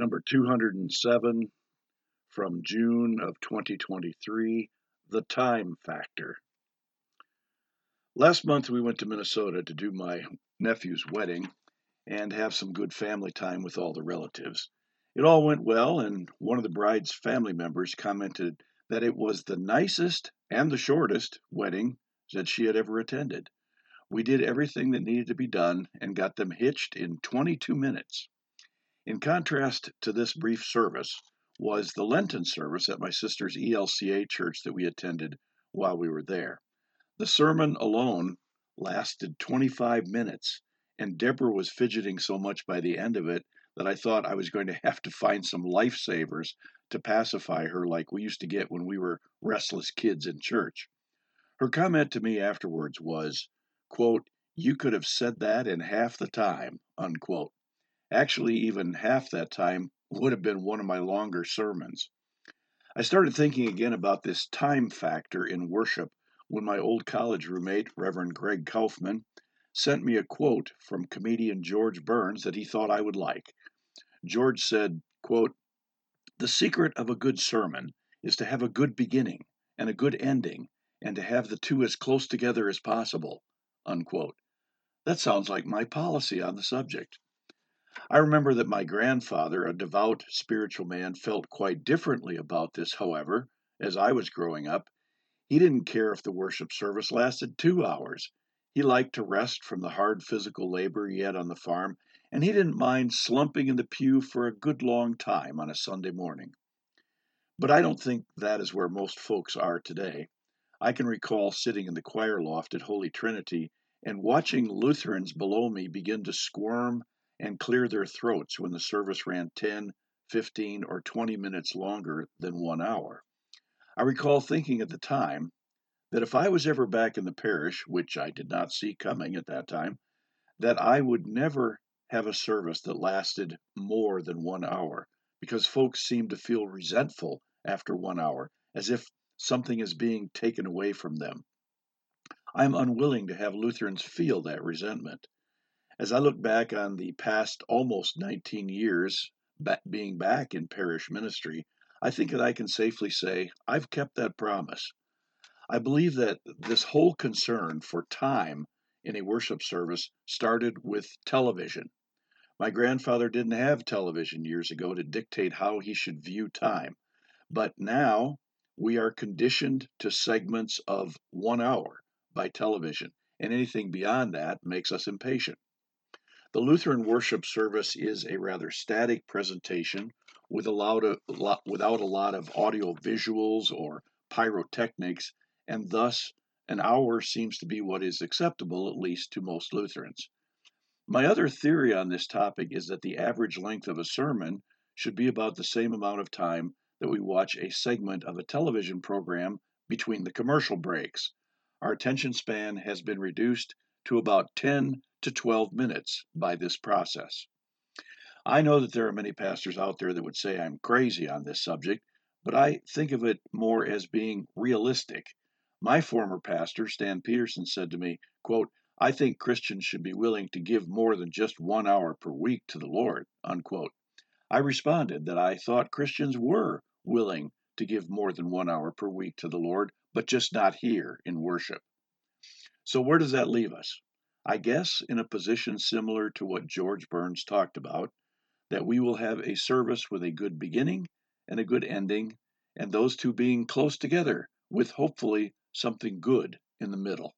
number 207 from June of 2023 The Time Factor. Last month, we went to Minnesota to do my nephew's wedding and have some good family time with all the relatives. It all went well, and one of the bride's family members commented that it was the nicest and the shortest wedding that she had ever attended. We did everything that needed to be done and got them hitched in 22 minutes. In contrast to this brief service was the Lenten service at my sister's ELCA church that we attended while we were there. The sermon alone lasted 25 minutes, and Deborah was fidgeting so much by the end of it that I thought I was going to have to find some lifesavers to pacify her like we used to get when we were restless kids in church. Her comment to me afterwards was, quote, You could have said that in half the time, unquote. Actually, even half that time would have been one of my longer sermons. I started thinking again about this time factor in worship when my old college roommate, Reverend Greg Kaufman, sent me a quote from comedian George Burns that he thought I would like. George said, quote, The secret of a good sermon is to have a good beginning and a good ending, and to have the two as close together as possible. Unquote. That sounds like my policy on the subject. I remember that my grandfather, a devout spiritual man, felt quite differently about this, however, as I was growing up. He didn't care if the worship service lasted two hours. He liked to rest from the hard physical labor he had on the farm, and he didn't mind slumping in the pew for a good long time on a Sunday morning. But I don't think that is where most folks are today. I can recall sitting in the choir loft at Holy Trinity and watching Lutherans below me begin to squirm and clear their throats when the service ran 10, 15, or 20 minutes longer than one hour. I recall thinking at the time that if I was ever back in the parish, which I did not see coming at that time, that I would never have a service that lasted more than one hour because folks seem to feel resentful after one hour, as if something is being taken away from them. I am unwilling to have Lutherans feel that resentment. As I look back on the past almost 19 years being back in parish ministry, I think that I can safely say I've kept that promise. I believe that this whole concern for time in a worship service started with television. My grandfather didn't have television years ago to dictate how he should view time, but now we are conditioned to segments of one hour by television, and anything beyond that makes us impatient. The Lutheran worship service is a rather static presentation with a lot of, without a lot of audio visuals or pyrotechnics, and thus an hour seems to be what is acceptable, at least to most Lutherans. My other theory on this topic is that the average length of a sermon should be about the same amount of time that we watch a segment of a television program between the commercial breaks. Our attention span has been reduced to about 10 to 12 minutes by this process. I know that there are many pastors out there that would say I'm crazy on this subject, but I think of it more as being realistic. My former pastor, Stan Peterson, said to me, quote, I think Christians should be willing to give more than just one hour per week to the Lord, unquote. I responded that I thought Christians were willing to give more than one hour per week to the Lord, but just not here in worship. So, where does that leave us? I guess in a position similar to what George Burns talked about, that we will have a service with a good beginning and a good ending, and those two being close together with hopefully something good in the middle.